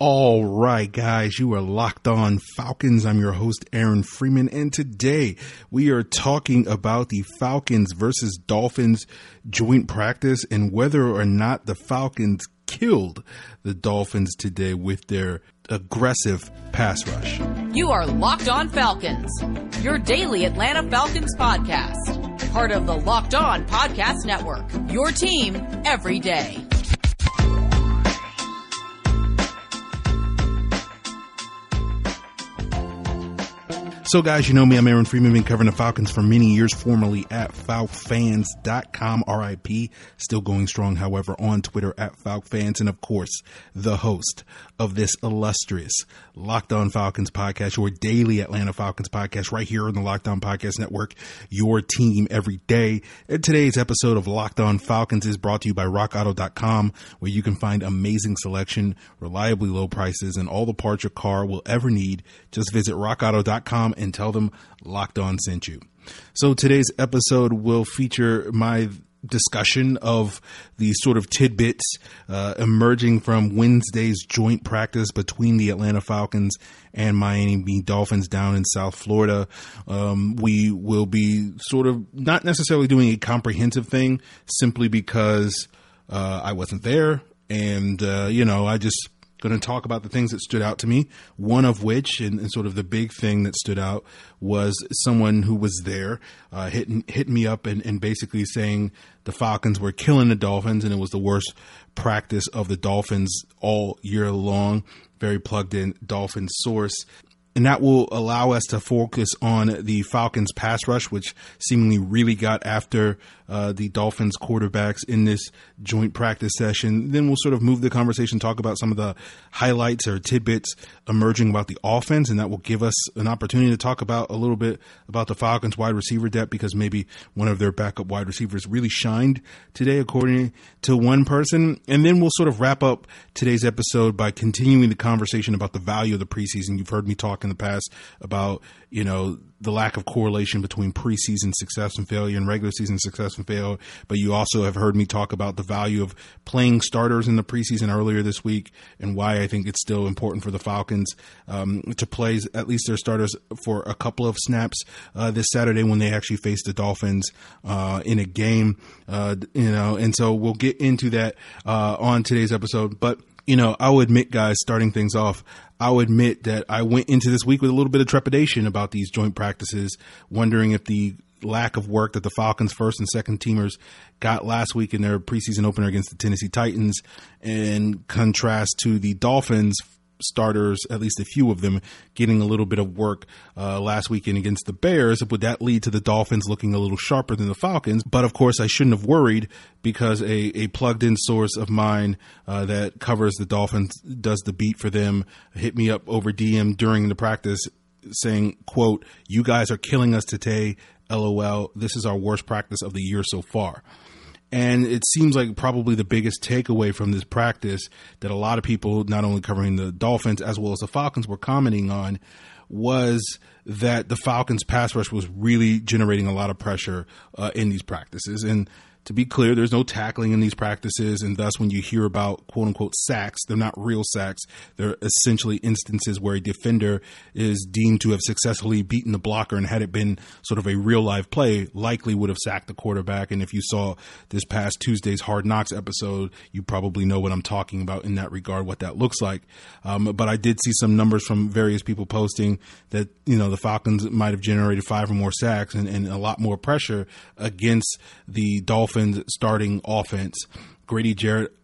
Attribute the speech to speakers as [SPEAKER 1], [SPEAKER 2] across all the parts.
[SPEAKER 1] All right, guys, you are locked on Falcons. I'm your host, Aaron Freeman, and today we are talking about the Falcons versus Dolphins joint practice and whether or not the Falcons killed the Dolphins today with their aggressive pass rush.
[SPEAKER 2] You are Locked On Falcons, your daily Atlanta Falcons podcast, part of the Locked On Podcast Network, your team every day.
[SPEAKER 1] So, guys, you know me. I'm Aaron Freeman. Been covering the Falcons for many years, formerly at FalcFans.com, RIP. Still going strong, however, on Twitter at FalcFans. And of course, the host of this illustrious Locked On Falcons podcast, your daily Atlanta Falcons podcast, right here on the Locked On Podcast Network, your team every day. And today's episode of Locked On Falcons is brought to you by RockAuto.com, where you can find amazing selection, reliably low prices, and all the parts your car will ever need. Just visit RockAuto.com and tell them Locked On sent you. So today's episode will feature my discussion of the sort of tidbits uh, emerging from Wednesday's joint practice between the Atlanta Falcons and Miami Dolphins down in South Florida. Um, we will be sort of not necessarily doing a comprehensive thing simply because uh, I wasn't there. And, uh, you know, I just going to talk about the things that stood out to me. One of which, and, and, sort of the big thing that stood out, was someone who was there uh, hitting hitting me up and, and basically saying the Falcons were killing the Dolphins and it was the worst practice of the Dolphins all year long. Very plugged in Dolphin source and that will allow us to focus on the Falcons pass rush, which seemingly really got after uh, the Dolphins quarterbacks in this joint practice session. Then we'll sort of move the conversation, talk about some of the highlights or tidbits emerging about the offense, and that will give us an opportunity to talk about a little bit about the Falcons wide receiver depth because maybe one of their backup wide receivers really shined today, according to one person. And then we'll sort of wrap up today's episode by continuing the conversation about the value of the preseason. You've heard me talk in the past about, you know, the lack of correlation between preseason success and failure and regular season success and failure. But you also have heard me talk about the value of playing starters in the preseason earlier this week and why I think it's still important for the Falcons um, to play at least their starters for a couple of snaps uh, this Saturday when they actually face the Dolphins uh, in a game. Uh, you know, and so we'll get into that uh, on today's episode. But you know, I'll admit, guys, starting things off, I'll admit that I went into this week with a little bit of trepidation about these joint practices, wondering if the lack of work that the Falcons first and second teamers got last week in their preseason opener against the Tennessee Titans in contrast to the Dolphins starters, at least a few of them, getting a little bit of work uh, last weekend against the Bears. Would that lead to the Dolphins looking a little sharper than the Falcons? But of course, I shouldn't have worried because a, a plugged in source of mine uh, that covers the Dolphins does the beat for them hit me up over DM during the practice saying, quote, you guys are killing us today. LOL. This is our worst practice of the year so far. And it seems like probably the biggest takeaway from this practice that a lot of people, not only covering the Dolphins as well as the Falcons, were commenting on was that the Falcons' pass rush was really generating a lot of pressure uh, in these practices. And to be clear, there's no tackling in these practices, and thus, when you hear about quote unquote sacks, they're not real sacks. They're essentially instances where a defender is deemed to have successfully beaten the blocker, and had it been sort of a real live play, likely would have sacked the quarterback. And if you saw this past Tuesday's Hard Knocks episode, you probably know what I'm talking about in that regard, what that looks like. Um, but I did see some numbers from various people posting that you know the Falcons might have generated five or more sacks and, and a lot more pressure against the Dolphins Dolphins starting offense. Grady Jarrett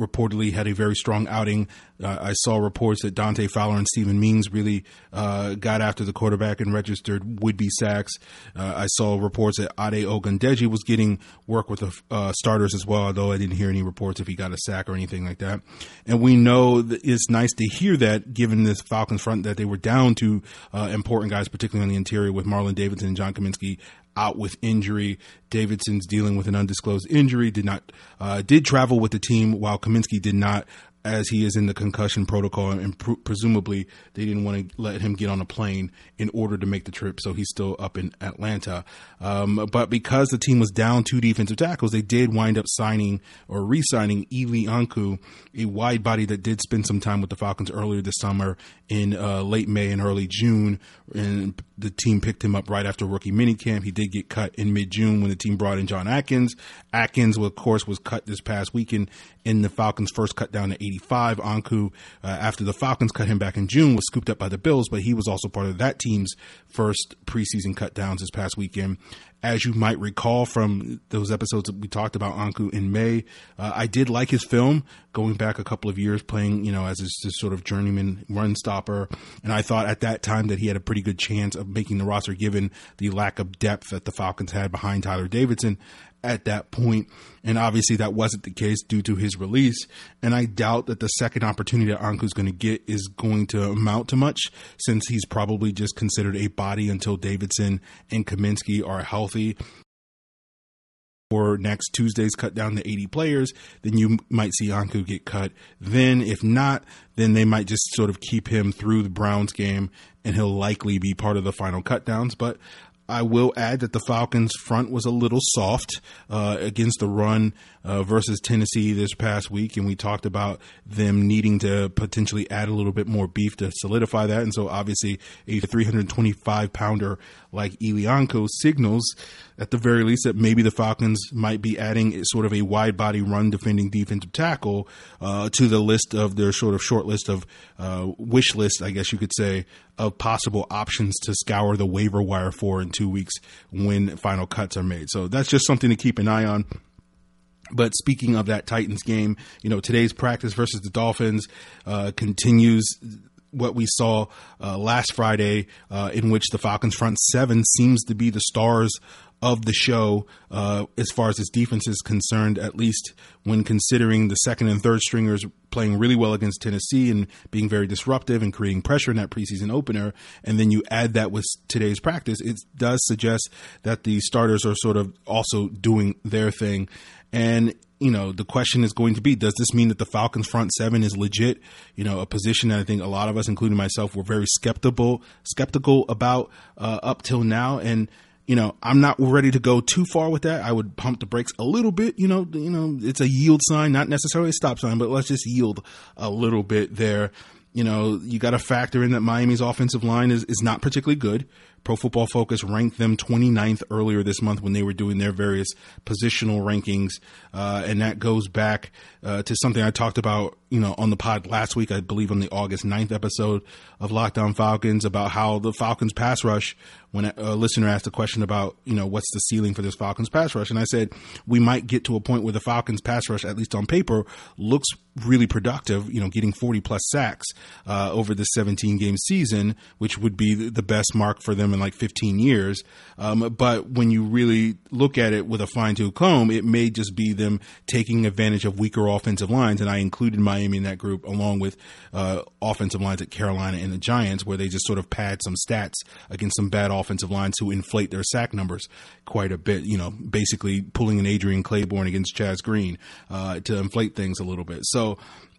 [SPEAKER 1] reportedly had a very strong outing. Uh, I saw reports that Dante Fowler and Steven Means really uh, got after the quarterback and registered would be sacks. Uh, I saw reports that Ade Ogundeji was getting work with the uh, starters as well, although I didn't hear any reports if he got a sack or anything like that. And we know it's nice to hear that given this Falcons front that they were down to uh, important guys, particularly on the interior with Marlon Davidson and John Cominsky out with injury. Davidson's dealing with an undisclosed injury. Did not uh, did travel with the team while Cominsky did not as he is in the concussion protocol, and pr- presumably they didn't want to let him get on a plane in order to make the trip, so he's still up in Atlanta. Um, but because the team was down two defensive tackles, they did wind up signing or re-signing Eli Ankou, a wide body that did spend some time with the Falcons earlier this summer in uh, late May and early June, and the team picked him up right after rookie minicamp. He did get cut in mid-June when the team brought in John Atkins. Atkins, of course, was cut this past weekend in the Falcons' first cut down to 85. Ankou, uh, after the Falcons cut him back in June, was scooped up by the Bills, but he was also part of that team's first preseason cut downs this past weekend. As you might recall from those episodes that we talked about Ankou in May, uh, I did like his film going back a couple of years playing, you know, as this, this sort of journeyman run stopper. And I thought at that time that he had a pretty good chance of making the roster given the lack of depth that the Falcons had behind Tyeler Davison at that point. And obviously that wasn't the case due to his release. And I doubt that the second opportunity that Ankou's going to get is going to amount to much since he's probably just considered a body until Davidson and Cominsky are healthy. For next Tuesday's cut down to 80 players, then you might see Ankou get cut. Then, if not, then they might just sort of keep him through the Browns game and he'll likely be part of the final cut downs. But I will add that the Falcons' front was a little soft uh, against the run uh, versus Tennessee this past week, and we talked about them needing to potentially add a little bit more beef to solidify that. And so, obviously, a 325 pounder like Eli Ankou signals, at the very least, that maybe the Falcons might be adding sort of a wide body run defending defensive tackle uh, to the list of their sort of short list of uh, wish list, I guess you could say, of possible options to scour the waiver wire for in two weeks when final cuts are made. So that's just something to keep an eye on. But speaking of that Titans game, you know, today's practice versus the Dolphins uh, continues what we saw uh, last Friday, uh, in which the Falcons front seven seems to be the stars of the show uh, as far as its defense is concerned, at least when considering the second and third stringers playing really well against Tennessee and being very disruptive and creating pressure in that preseason opener. And then you add that with today's practice, it does suggest that the starters are sort of also doing their thing. And you know, the question is going to be, does this mean that the Falcons front seven is legit? You know, a position that I think a lot of us, including myself, were very skeptical, skeptical about, uh, up till now. And, you know, I'm not ready to go too far with that. I would pump the brakes a little bit. You know, you know, it's a yield sign, not necessarily a stop sign, but let's just yield a little bit there. You know, you got to factor in that Miami's offensive line is, is not particularly good. Pro Football Focus ranked them 29th earlier this month when they were doing their various positional rankings, uh, and that goes back uh, to something I talked about, you know, on the pod last week, I believe on the August 9th episode of Locked On Falcons about how the Falcons pass rush. When a, listener asked a question about, you know, what's the ceiling for this Falcons pass rush, and I said we might get to a point where the Falcons pass rush, at least on paper, looks really productive. You know, getting 40 plus sacks uh, over the 17 game season, which would be the best mark for them in like 15 years. Um, but when you really look at it with a fine tooth comb, it may just be them taking advantage of weaker offensive lines. And I included Miami in that group along with uh, offensive lines at Carolina and the Giants, where they just sort of pad some stats against some bad offensive lines to inflate their sack numbers quite a bit. You know, basically pulling an Adrian Clayborn against Chaz Green uh, to inflate things a little bit. So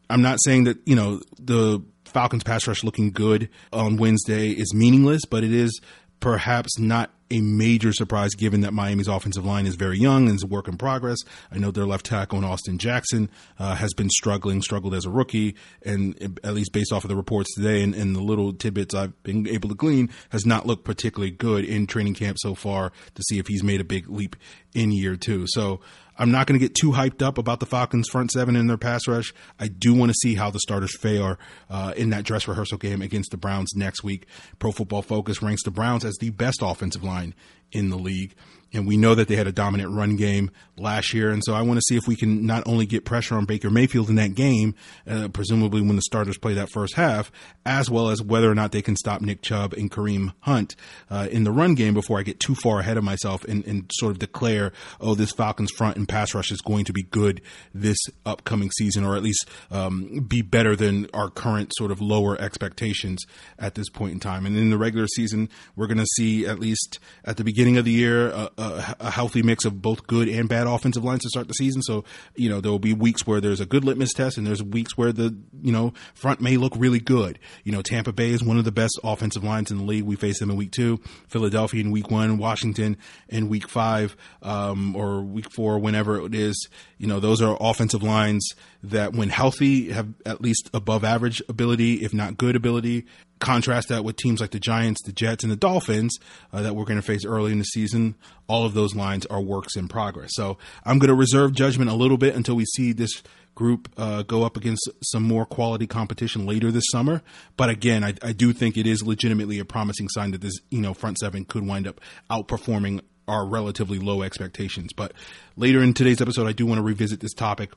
[SPEAKER 1] I'm not saying that, you know, the Falcons pass rush looking good on Wednesday is meaningless, but it is perhaps not a major surprise given that Miami's offensive line is very young and is a work in progress. I know their left tackle, Austin Jackson, uh, has been struggling, struggled as a rookie, and at least based off of the reports today and, and, the little tidbits I've been able to glean, has not looked particularly good in training camp so far to see if he's made a big leap in year two. So I'm not going to get too hyped up about the Falcons' front seven and their pass rush. I do want to see how the starters fare uh, in that dress rehearsal game against the Browns next week. Pro Football Focus ranks the Browns as the best offensive line in the league. And we know that they had a dominant run game last year. And so I want to see if we can not only get pressure on Baker Mayfield in that game, uh, presumably when the starters play that first half, as well as whether or not they can stop Nick Chubb and Kareem Hunt uh, in the run game before I get too far ahead of myself and, and, sort of declare, oh, this Falcons front and pass rush is going to be good this upcoming season, or at least um, be better than our current sort of lower expectations at this point in time. And in the regular season, we're going to see at least at the beginning of the year, a, a, a, healthy mix of both good and bad offensive lines to start the season. So, you know, there will be weeks where there's a good litmus test and there's weeks where the, you know, front may look really good. You know, Tampa Bay is one of the best offensive lines in the league. We face them in week two, Philadelphia in week one, Washington in week five, um, or week four, whenever it is. You know, those are offensive lines that when healthy have at least above average ability, if not good ability. Contrast that with teams like the Giants, the Jets, and the Dolphins uh, that we're going to face early in the season. All of those lines are works in progress. So I'm going to reserve judgment a little bit until we see this group uh, go up against some more quality competition later this summer. But again, I, I do think it is legitimately a promising sign that this you know front seven could wind up outperforming our relatively low expectations. But later in today's episode, I do want to revisit this topic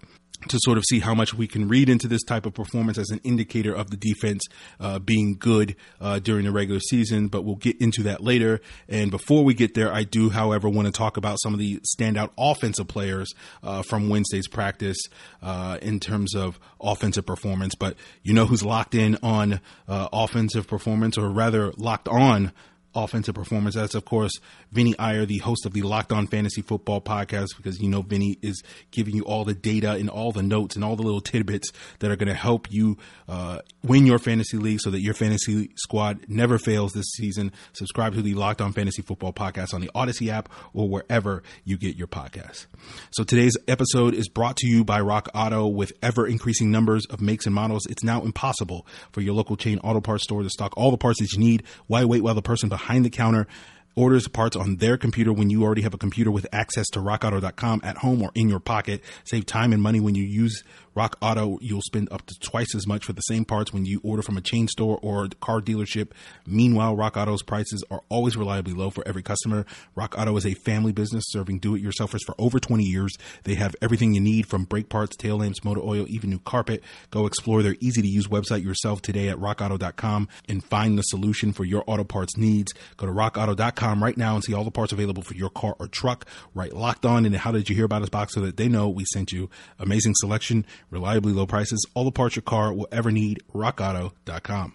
[SPEAKER 1] to sort of see how much we can read into this type of performance as an indicator of the defense uh, being good uh, during the regular season. But we'll get into that later. And before we get there, I do, however, want to talk about some of the standout offensive players uh, from Wednesday's practice uh, in terms of offensive performance. But you know who's locked in on uh, offensive performance, or rather locked on offensive performance. That's of course Vinnie Iyer, the host of the Locked On Fantasy Football podcast, because you know Vinnie is giving you all the data and all the notes and all the little tidbits that are going to help you uh, win your fantasy league, so that your fantasy squad never fails this season. Subscribe to the Locked On Fantasy Football podcast on the Odyssey app or wherever you get your podcasts. So today's episode is brought to you by Rock Auto. With ever increasing numbers of makes and models, it's now impossible for your local chain auto parts store to stock all the parts that you need. Why wait while the person behind behind the counter orders parts on their computer when you already have a computer with access to rockauto.com at home or in your pocket. Save time and money when you use Rock Auto, you'll spend up to twice as much for the same parts when you order from a chain store or car dealership. Meanwhile, Rock Auto's prices are always reliably low for every customer. Rock Auto is a family business serving do-it-yourselfers for over 20 years. They have everything you need from brake parts, tail lamps, motor oil, even new carpet. Go explore their easy-to-use website yourself today at rockauto.com and find the solution for your auto parts needs. Go to rockauto.com right now and see all the parts available for your car or truck. Right, locked on the How Did You Hear About Us box so that they know we sent you. Amazing selection reliably low prices, all the parts your car will ever need, rockauto.com.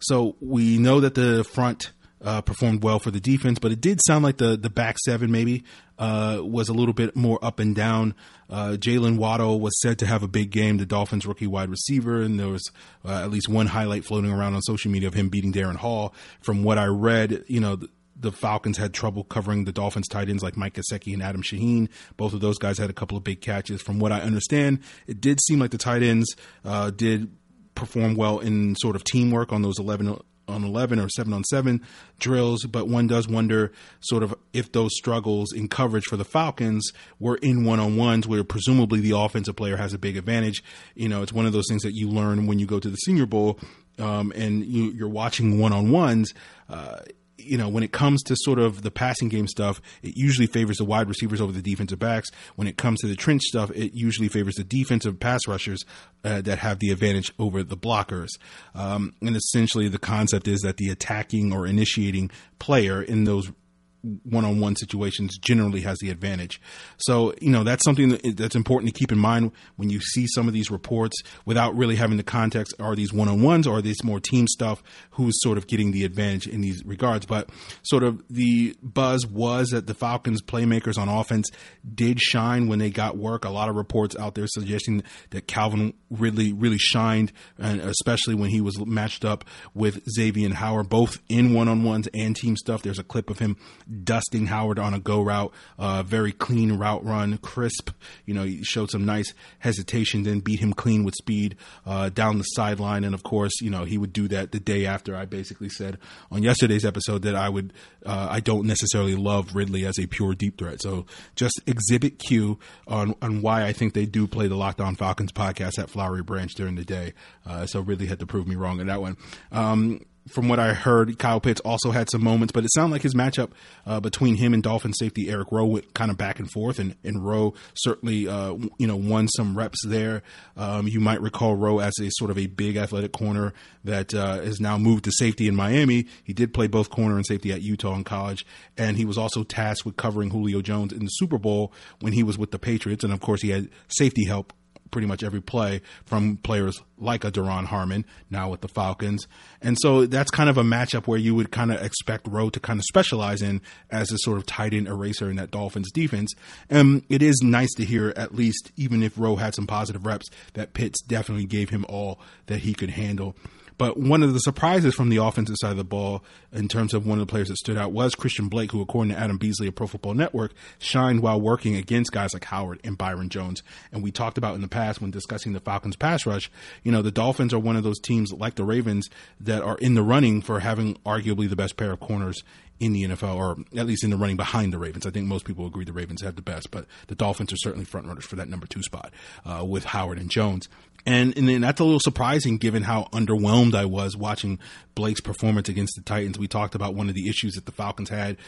[SPEAKER 1] So we know that the front uh, performed well for the defense, but it did sound like the, the back seven maybe uh, was a little bit more up and down. Uh, Jaylen Waddle was said to have a big game, the Dolphins rookie wide receiver, and there was uh, at least one highlight floating around on social media of him beating Darren Hall. From what I read, you know, the Falcons had trouble covering the Dolphins tight ends like Mike Gesicki and Adam Shaheen. Both of those guys had a couple of big catches. From what I understand, it did seem like the tight ends uh, did perform well in sort of teamwork on those 11 on 11 or 7 on 7 drills, but one does wonder sort of if those struggles in coverage for the Falcons were in one on ones where presumably the offensive player has a big advantage. You know, it's one of those things that you learn when you go to the Senior Bowl um, and you, are watching one on ones. Uh, you know, when it comes to sort of the passing game stuff, it usually favors the wide receivers over the defensive backs. When it comes to the trench stuff, it usually favors the defensive pass rushers uh, that have the advantage over the blockers. Um, and essentially, the concept is that the attacking or initiating player in those one-on-one situations generally has the advantage. So, you know, that's something that, that's important to keep in mind when you see some of these reports without really having the context. Are these one-on-ones or are these more team stuff? Who's sort of getting the advantage in these regards? But sort of the buzz was that the Falcons playmakers on offense did shine when they got work. A lot of reports out there suggesting that Calvin Ridley really shined, and especially when he was matched up with Xavier Howard, both in one-on-ones and team stuff. There's a clip of him dusting Howard on a go route, uh, very clean route run, crisp. You know, he showed some nice hesitation, then beat him clean with speed uh, down the sideline. And of course, you know, he would do that the day after I basically said on yesterday's episode that I would, uh, I don't necessarily love Ridley as a pure deep threat. So just exhibit Q on, on why I think they do play the Locked On Falcons podcast at Flowery Branch during the day. Uh, so really had to prove me wrong in that one. Um, from what I heard, Kyle Pitts also had some moments, but it sounded like his matchup uh, between him and Dolphin safety Eric Rowe went kind of back and forth, and, and Rowe certainly, uh, you know, won some reps there. Um, you might recall Rowe as a sort of a big athletic corner that uh, has now moved to safety in Miami. He did play both corner and safety at Utah in college, and he was also tasked with covering Julio Jones in the Super Bowl when he was with the Patriots, and of course he had safety help pretty much every play from players like a Duron Harmon now with the Falcons. And so that's kind of a matchup where you would kind of expect Rowe to kind of specialize in as a sort of tight end eraser in that Dolphins defense. And it is nice to hear at least, even if Rowe had some positive reps, that Pitts definitely gave him all that he could handle. But one of the surprises from the offensive side of the ball, in terms of one of the players that stood out, was Christian Blake, who, according to Adam Beasley of Pro Football Network, shined while working against guys like Howard and Byron Jones. And we talked about in the past when discussing the Falcons' pass rush, you know, the Dolphins are one of those teams like the Ravens that are in the running for having arguably the best pair of corners in the NFL, or at least in the running behind the Ravens. I think most people agree the Ravens have the best, but the Dolphins are certainly front runners for that number two spot uh, with Howard and Jones. And, and that's a little surprising given how underwhelmed I was watching Blake's performance against the Titans. We talked about one of the issues that the Falcons had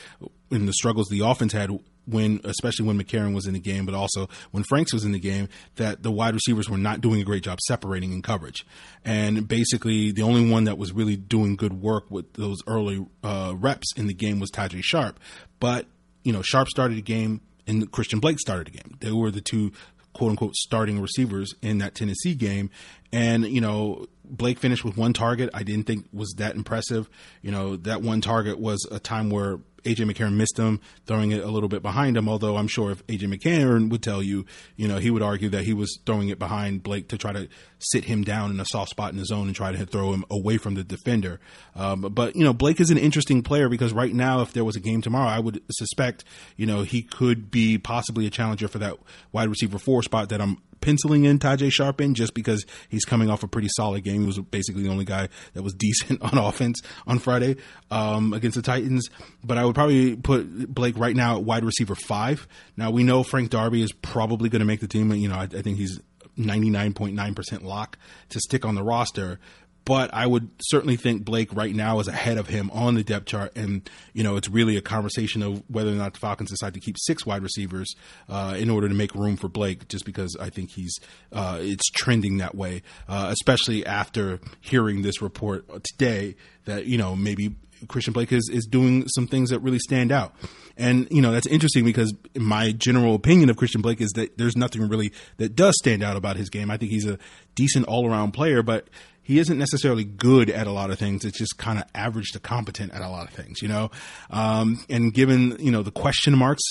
[SPEAKER 1] and the struggles the offense had when, especially when McCarron was in the game, but also when Franks was in the game, that the wide receivers were not doing a great job separating in coverage. And basically, the only one that was really doing good work with those early uh, reps in the game was Tajae Sharpe. But, you know, Sharpe started the game and Christian Blake started the game. They were the two quote unquote starting receivers in that Tennessee game. And, you know, Blake finished with one target. I didn't think was that impressive. You know, that one target was a time where AJ McCarron missed him, throwing it a little bit behind him. Although I'm sure if AJ McCarron would tell you, you know, he would argue that he was throwing it behind Blake to try to sit him down in a soft spot in the zone and try to throw him away from the defender. Um, but you know, Blake is an interesting player because right now, if there was a game tomorrow, I would suspect, you know, he could be possibly a challenger for that wide receiver four spot that I'm penciling in Tajae Sharpe in just because he's coming off a pretty solid game. He was basically the only guy that was decent on offense on Friday um, against the Titans. But I would probably put Blake right now at wide receiver five. Now we know Frank Darby is probably going to make the team. You know, I, I think he's 99.9% lock to stick on the roster but I would certainly think Blake right now is ahead of him on the depth chart. And, you know, it's really a conversation of whether or not the Falcons decide to keep six wide receivers uh, in order to make room for Blake, just because I think he's, uh, it's trending that way, uh, especially after hearing this report today that, you know, maybe Christian Blake is, is doing some things that really stand out. And, you know, that's interesting because my general opinion of Christian Blake is that there's nothing really that does stand out about his game. I think he's a decent all around player, but he isn't necessarily good at a lot of things. It's just kind of average to competent at a lot of things, you know? Um, and given, you know, the question marks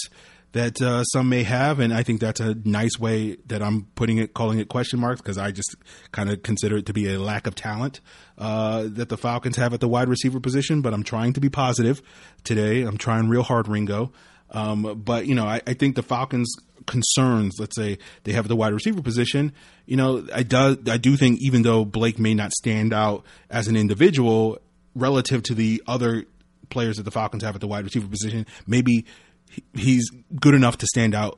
[SPEAKER 1] that uh, some may have, and I think that's a nice way that I'm putting it, calling it question marks, because I just kind of consider it to be a lack of talent uh, that the Falcons have at the wide receiver position. But I'm trying to be positive today. I'm trying real hard, Ringo. Um, but you know, I, I, think the Falcons' concerns, let's say they have the wide receiver position. You know, I do I do think even though Blake may not stand out as an individual relative to the other players that the Falcons have at the wide receiver position, maybe he's good enough to stand out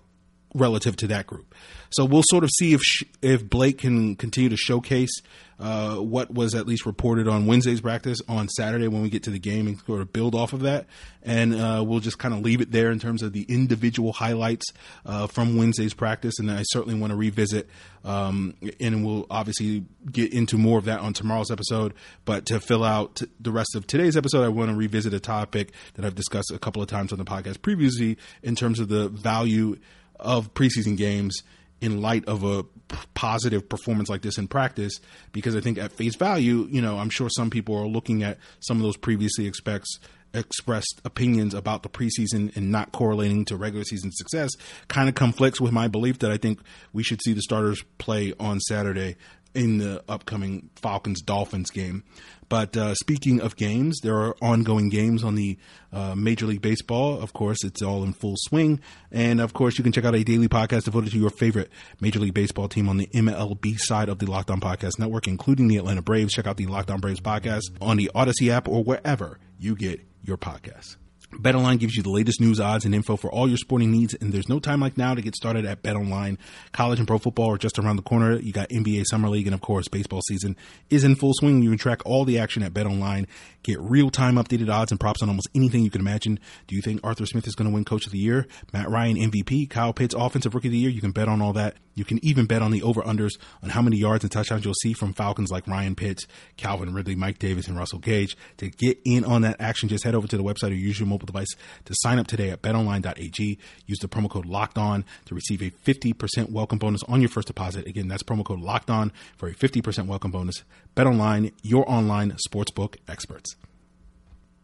[SPEAKER 1] relative to that group. So we'll sort of see if if Blake can continue to showcase uh, what was at least reported on Wednesday's practice on Saturday when we get to the game and sort of build off of that. And uh, we'll just kind of leave it there in terms of the individual highlights uh, from Wednesday's practice. And I certainly want to revisit, um, and we'll obviously get into more of that on tomorrow's episode. But to fill out the rest of today's episode, I want to revisit a topic that I've discussed a couple of times on the podcast previously in terms of the value of preseason games in light of a positive performance like this in practice because I think at face value, you know, I'm sure some people are looking at some of those previously expects expressed opinions about the preseason and not correlating to regular season success kind of conflicts with my belief that I think we should see the starters play on Saturday in the upcoming Falcons Dolphins game. But uh, speaking of games, there are ongoing games on the uh, Major League Baseball. Of course, it's all in full swing. And of course, you can check out a daily podcast devoted to your favorite Major League Baseball team on the MLB side of the Locked On Podcast Network, including the Atlanta Braves. Check out the Locked On Braves podcast on the Odyssey app or wherever you get your podcasts. BetOnline gives you the latest news, odds, and info for all your sporting needs, and there's no time like now to get started at BetOnline. College and pro football are just around the corner. You got NBA Summer League, and of course, baseball season is in full swing. You can track all the action at BetOnline. Get real-time updated odds and props on almost anything you can imagine. Do you think Arthur Smith is going to win Coach of the Year? Matt Ryan MVP? Kyle Pitts Offensive Rookie of the Year? You can bet on all that You can even bet on the over unders on how many yards and touchdowns you'll see from Falcons like Ryan Pitts, Calvin Ridley, Mike Davis, and Russell Gage. To get in on that action, just head over to the website or use your mobile device to sign up today at betonline.ag. Use the promo code locked on to receive a 50% welcome bonus on your first deposit. Again, that's promo code locked on for a 50% welcome bonus. BetOnline, your online sportsbook experts.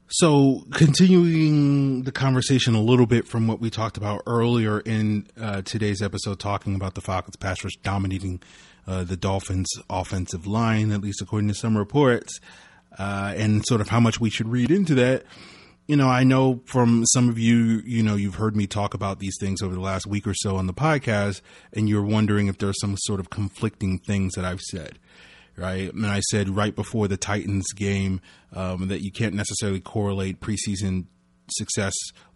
[SPEAKER 1] So, continuing the conversation a little bit from what we talked about earlier in uh, today's episode, talking about the Falcons pass rush dominating uh, the Dolphins' offensive line, at least according to some reports, uh, and sort of how much we should read into that. You know, I know from some of you, you know, you've heard me talk about these things over the last week or so on the podcast, and you're wondering if there's some sort of conflicting things that I've said right? And I said right before the Titans game um, that you can't necessarily correlate preseason success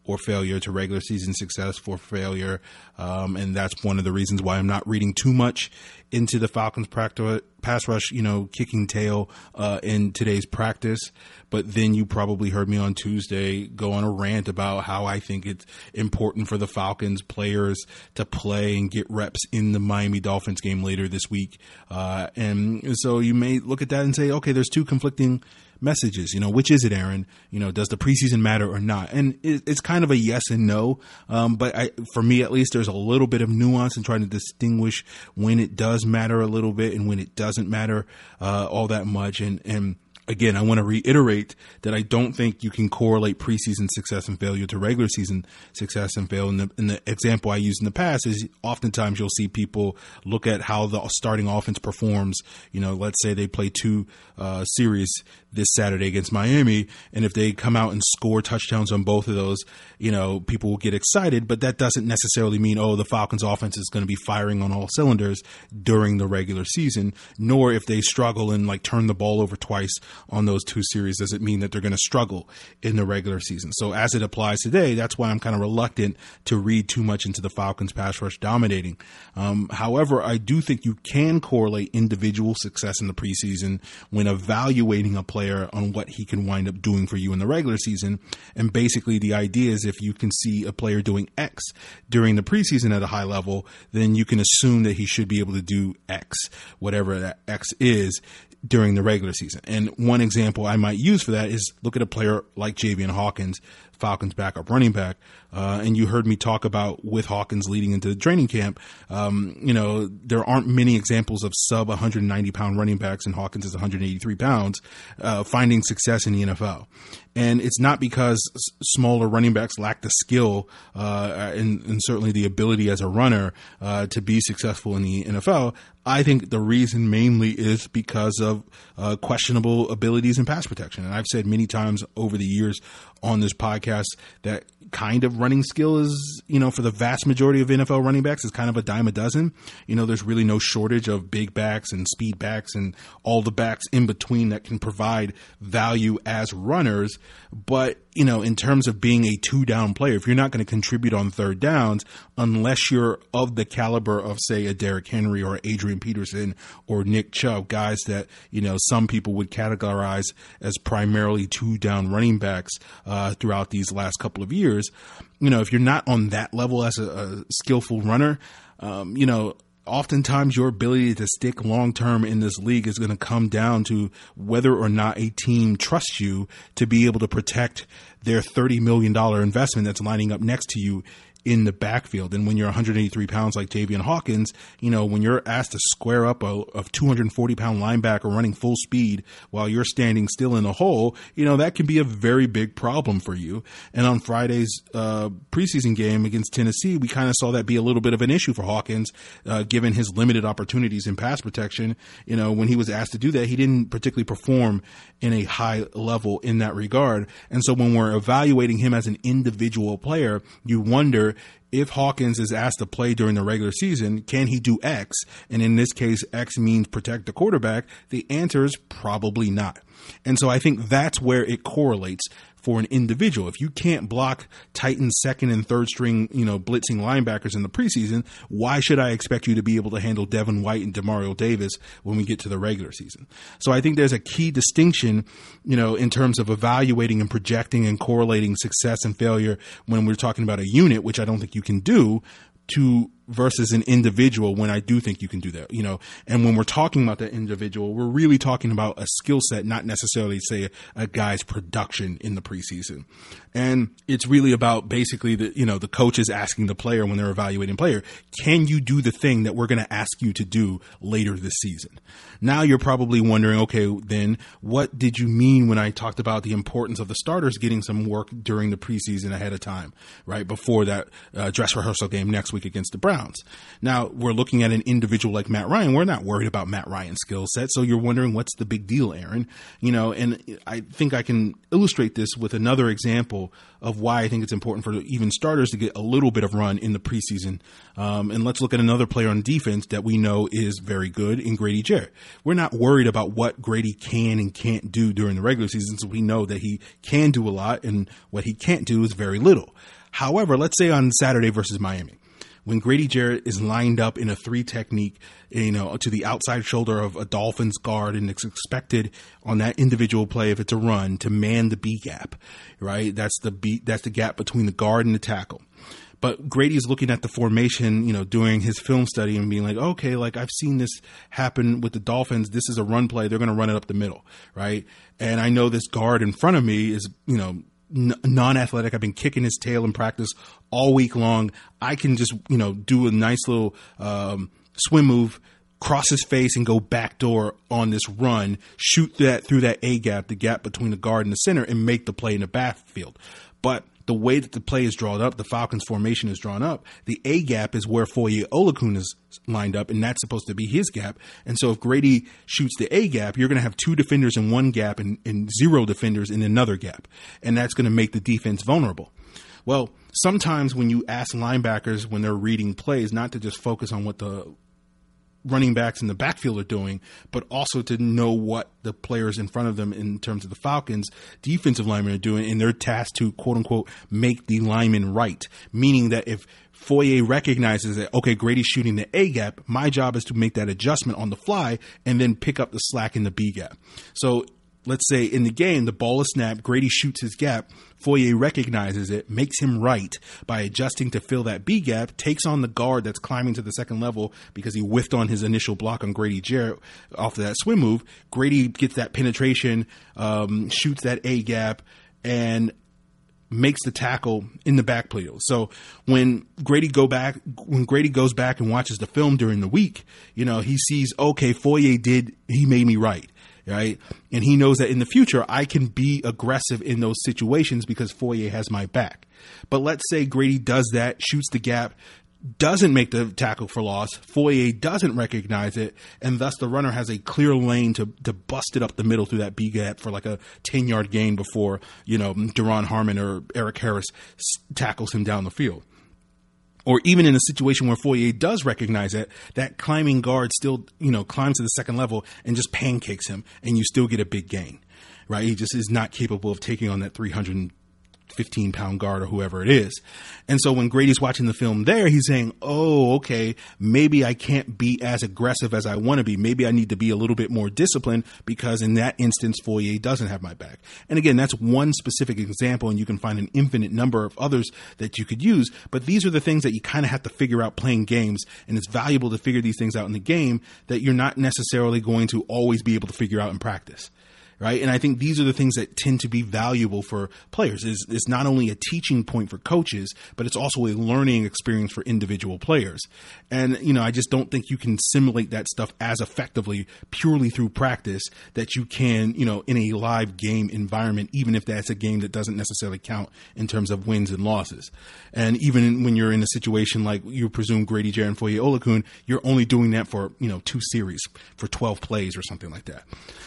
[SPEAKER 1] or failure to regular season success for failure. Um, and that's one of the reasons why I'm not reading too much into the Falcons practice, pass rush, you know, kicking tail uh, in today's practice. But then you probably heard me on Tuesday go on a rant about how I think it's important for the Falcons players to play and get reps in the Miami Dolphins game later this week. Uh, and so you may look at that and say, okay, there's two conflicting messages. You know, which is it, Aaron? You know, does the preseason matter or not? And it, it's kind of a yes and no. Um, but I, for me, at least, there's a little bit of nuance in trying to distinguish when it does matter a little bit and when it doesn't matter uh, all that much. And and again, I want to reiterate that I don't think you can correlate preseason success and failure to regular season success and fail. And the, and the example I used in the past is oftentimes you'll see people look at how the starting offense performs. You know, let's say they play two uh, series this Saturday against Miami, and if they come out and score touchdowns on both of those, you know, people will get excited. But that doesn't necessarily mean oh the Falcons' offense is going to be firing on all cylinders during the regular season. Nor if they struggle and like turn the ball over twice on those two series does it mean that they're going to struggle in the regular season. So as it applies today, that's why I'm kind of reluctant to read too much into the Falcons pass rush dominating. Um, however, I do think you can correlate individual success in the preseason when evaluating a player on what he can wind up doing for you in the regular season. And basically the idea is if you can see a player doing X during the preseason at a high level, then you can assume that he should be able to do X, whatever that X is during the regular season. And one example I might use for that is look at a player like Javian Hawkins, Falcons backup running back. Uh, and you heard me talk about with Hawkins leading into the training camp. Um, you know, there aren't many examples of sub 190 pound running backs, and Hawkins is 183 pounds, uh, finding success in the NFL. And it's not because smaller running backs lack the skill uh, and, and, certainly the ability as a runner uh, to be successful in the NFL. I think the reason mainly is because of uh, questionable abilities in pass protection. And I've said many times over the years on this podcast that kind of running skill is, you know, for the vast majority of NFL running backs is kind of a dime a dozen. You know, there's really no shortage of big backs and speed backs and all the backs in between that can provide value as runners. But, you know, in terms of being a two down player, if you're not going to contribute on third downs, unless you're of the caliber of, say, a Derrick Henry or Adrian Peterson or Nick Chubb, guys that, you know, some people would categorize as primarily two down running backs uh, throughout these last couple of years, you know, if you're not on that level as a, a skillful runner, um, you know, oftentimes your ability to stick long term in this league is going to come down to whether or not a team trusts you to be able to protect their $30 million investment that's lining up next to you in the backfield. And when you're 183 pounds like Javian Hawkins, you know, when you're asked to square up a, a 240 pound linebacker running full speed while you're standing still in a hole, you know, that can be a very big problem for you. And on Friday's uh, preseason game against Tennessee, we kind of saw that be a little bit of an issue for Hawkins, uh, given his limited opportunities in pass protection. You know, when he was asked to do that, he didn't particularly perform in a high level in that regard. And so when we're evaluating him as an individual player, you wonder if Hawkins is asked to play during the regular season, can he do X? And in this case, X means protect the quarterback. The answer is probably not. And so I think that's where it correlates for an individual. If you can't block Titans second and third string, you know, blitzing linebackers in the preseason, why should I expect you to be able to handle Devin White and Demario Davis when we get to the regular season? So I think there's a key distinction, you know, in terms of evaluating and projecting and correlating success and failure when we're talking about a unit, which I don't think you can do to versus an individual when I do think you can do that, you know. And when we're talking about that individual, we're really talking about a skill set, not necessarily say a guy's production in the preseason. And it's really about basically the, you know, the coach is asking the player when they're evaluating player, can you do the thing that we're going to ask you to do later this season? Now you're probably wondering, okay, then what did you mean when I talked about the importance of the starters getting some work during the preseason ahead of time, right? Before that uh, dress rehearsal game next week against the Browns. Now we're looking at an individual like Matt Ryan. We're not worried about Matt Ryan's skill set. So you're wondering what's the big deal, Aaron? You know, and I think I can illustrate this with another example of why I think it's important for even starters to get a little bit of run in the preseason. Um, and let's look at another player on defense that we know is very good in Grady Jarrett. We're not worried about what Grady can and can't do during the regular season, so we know that he can do a lot and what he can't do is very little. However, let's say on Saturday versus Miami when Grady Jarrett is lined up in a three technique, you know, to the outside shoulder of a Dolphins guard, and it's expected on that individual play, if it's a run, to man the B gap, right? That's the beat, that's the gap between the guard and the tackle. But Grady is looking at the formation, you know, doing his film study and being like, okay, like I've seen this happen with the Dolphins. This is a run play. They're going to run it up the middle, right? And I know this guard in front of me is, you know, non-athletic. I've been kicking his tail in practice all week long. I can just, you know, do a nice little um, swim move, cross his face, and go backdoor on this run, shoot that through that A gap, the gap between the guard and the center, and make the play in the backfield. But the way that the play is drawn up, the Falcons formation is drawn up, the A gap is where Foye Oluokun is lined up, and that's supposed to be his gap. And so if Grady shoots the A gap, you're going to have two defenders in one gap and, and zero defenders in another gap. And that's going to make the defense vulnerable. Well, sometimes when you ask linebackers when they're reading plays, not to just focus on what the running backs in the backfield are doing, but also to know what the players in front of them in terms of the Falcons defensive linemen are doing, and they're tasked to quote unquote make the lineman right. Meaning that if Foye recognizes that, okay, Grady's shooting the A gap, my job is to make that adjustment on the fly and then pick up the slack in the B gap. So let's say in the game, the ball is snapped, Grady shoots his gap, Foye recognizes it, makes him right by adjusting to fill that B gap, takes on the guard that's climbing to the second level because he whiffed on his initial block on Grady Jarrett off of that swim move. Grady gets that penetration, um, shoots that A gap, and makes the tackle in the backfield. So when Grady go back, when Grady goes back and watches the film during the week, you know, he sees, okay, Foye did, he made me right right? And he knows that in the future I can be aggressive in those situations because Foye has my back. But let's say Grady does that, shoots the gap, doesn't make the tackle for loss. Foye doesn't recognize it, and thus the runner has a clear lane to to bust it up the middle through that B gap for like a ten yard gain before you know Duron Harmon or Erik Harris tackles him down the field or even in a situation where Foye does recognize it, that climbing guard still, you know, climbs to the second level and just pancakes him, and you still get a big gain, right? He just is not capable of taking on that 300 15 pound guard or whoever it is. And so when Grady's watching the film there, he's saying, Oh, okay, maybe I can't be as aggressive as I want to be. Maybe I need to be a little bit more disciplined because in that instance, Foye doesn't have my back. And again, that's one specific example and you can find an infinite number of others that you could use. But these are the things that you kind of have to figure out playing games. And it's valuable to figure these things out in the game that you're not necessarily going to always be able to figure out in practice right? And I think these are the things that tend to be valuable for players. Is it's not only a teaching point for coaches, but it's also a learning experience for individual players. And you know, I just don't think you can simulate that stuff as effectively purely through practice that you can, you know, in a live game environment, even if that's a game that doesn't necessarily count in terms of wins and losses. And even when you're in a situation like you presume Grady Jarrett Foye Oluokun, you're only doing that for you know two series for 12 plays or something like that.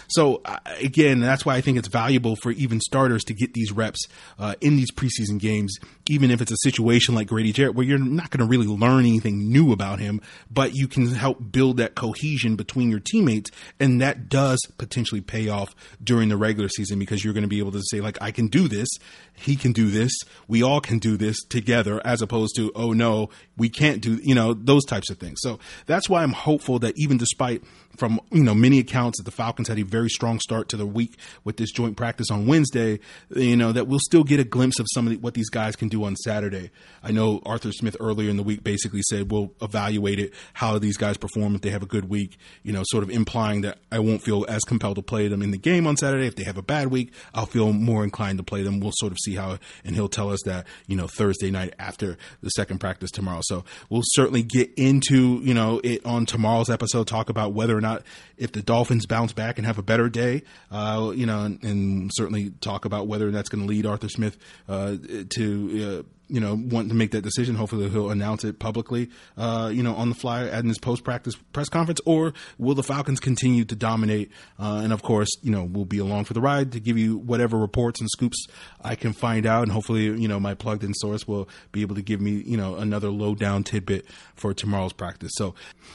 [SPEAKER 1] So uh, again, that's why I think it's valuable for even starters to get these reps uh, in these preseason games, even if it's a situation like Grady Jarrett where you're not going to really learn anything new about him, but you can help build that cohesion between your teammates, and that does potentially pay off during the regular season because you're going to be able to say like, I can do this, he can do this, we all can do this together, as opposed to oh no, we can't do you know those types of things. So that's why I'm hopeful that even despite from you know many accounts that the Falcons had a very strong start to the week with this joint practice on Wednesday, you know, that we'll still get a glimpse of some of the, what these guys can do on Saturday. I know Arthur Smith earlier in the week basically said we'll evaluate it, how these guys perform if they have a good week, you know, sort of implying that I won't feel as compelled to play them in the game on Saturday. If they have a bad week, I'll feel more inclined to play them. We'll sort of see how, and he'll tell us that, you know, Thursday night after the second practice tomorrow. So we'll certainly get into, you know, it on tomorrow's episode, talk about whether or not if the Dolphins bounce back and have a better day, uh, you know, and, and, certainly talk about whether that's going to lead Arthur Smith uh, to. You know, want to make that decision. Hopefully, he'll announce it publicly, uh, you know, on the fly at his post practice press conference. Or will the Falcons continue to dominate? Uh, and of course, you know, we'll be along for the ride to give you whatever reports and scoops I can find out. And hopefully, you know, my plugged in source will be able to give me, you know, another low down tidbit for tomorrow's practice. So,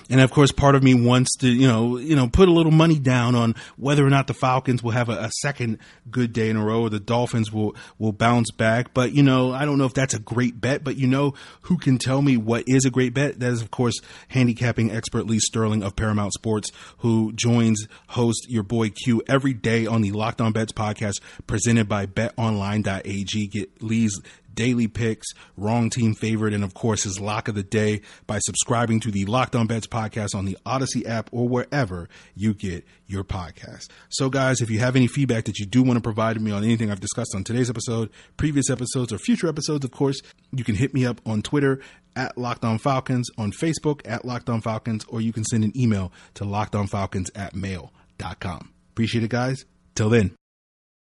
[SPEAKER 1] and of course, part of me wants to, you know, you know, put a little money down on whether or not the Falcons will have a, a second good day in a row or the Dolphins will will bounce back. But you know, I don't know if that's a great bet, but you know who can tell me what is a great bet? That is, of course, handicapping expert Lee Sterling of Paramount Sports, who joins host your boy Q every day on the Locked On Bets podcast presented by betonline.ag. Get Lee's daily picks, wrong team favorite, and of course his lock of the day by subscribing to the Locked On Bets podcast on the Odyssey app or wherever you get your podcast. So, guys, if you have any feedback that you do want to provide me on anything I've discussed on today's episode, previous episodes, or future episodes, of course, you can hit me up on Twitter at Locked On Falcons, on Facebook at Locked On Falcons, or you can send an email to lockedonfalcons at mail.com. Appreciate it, guys. Till then.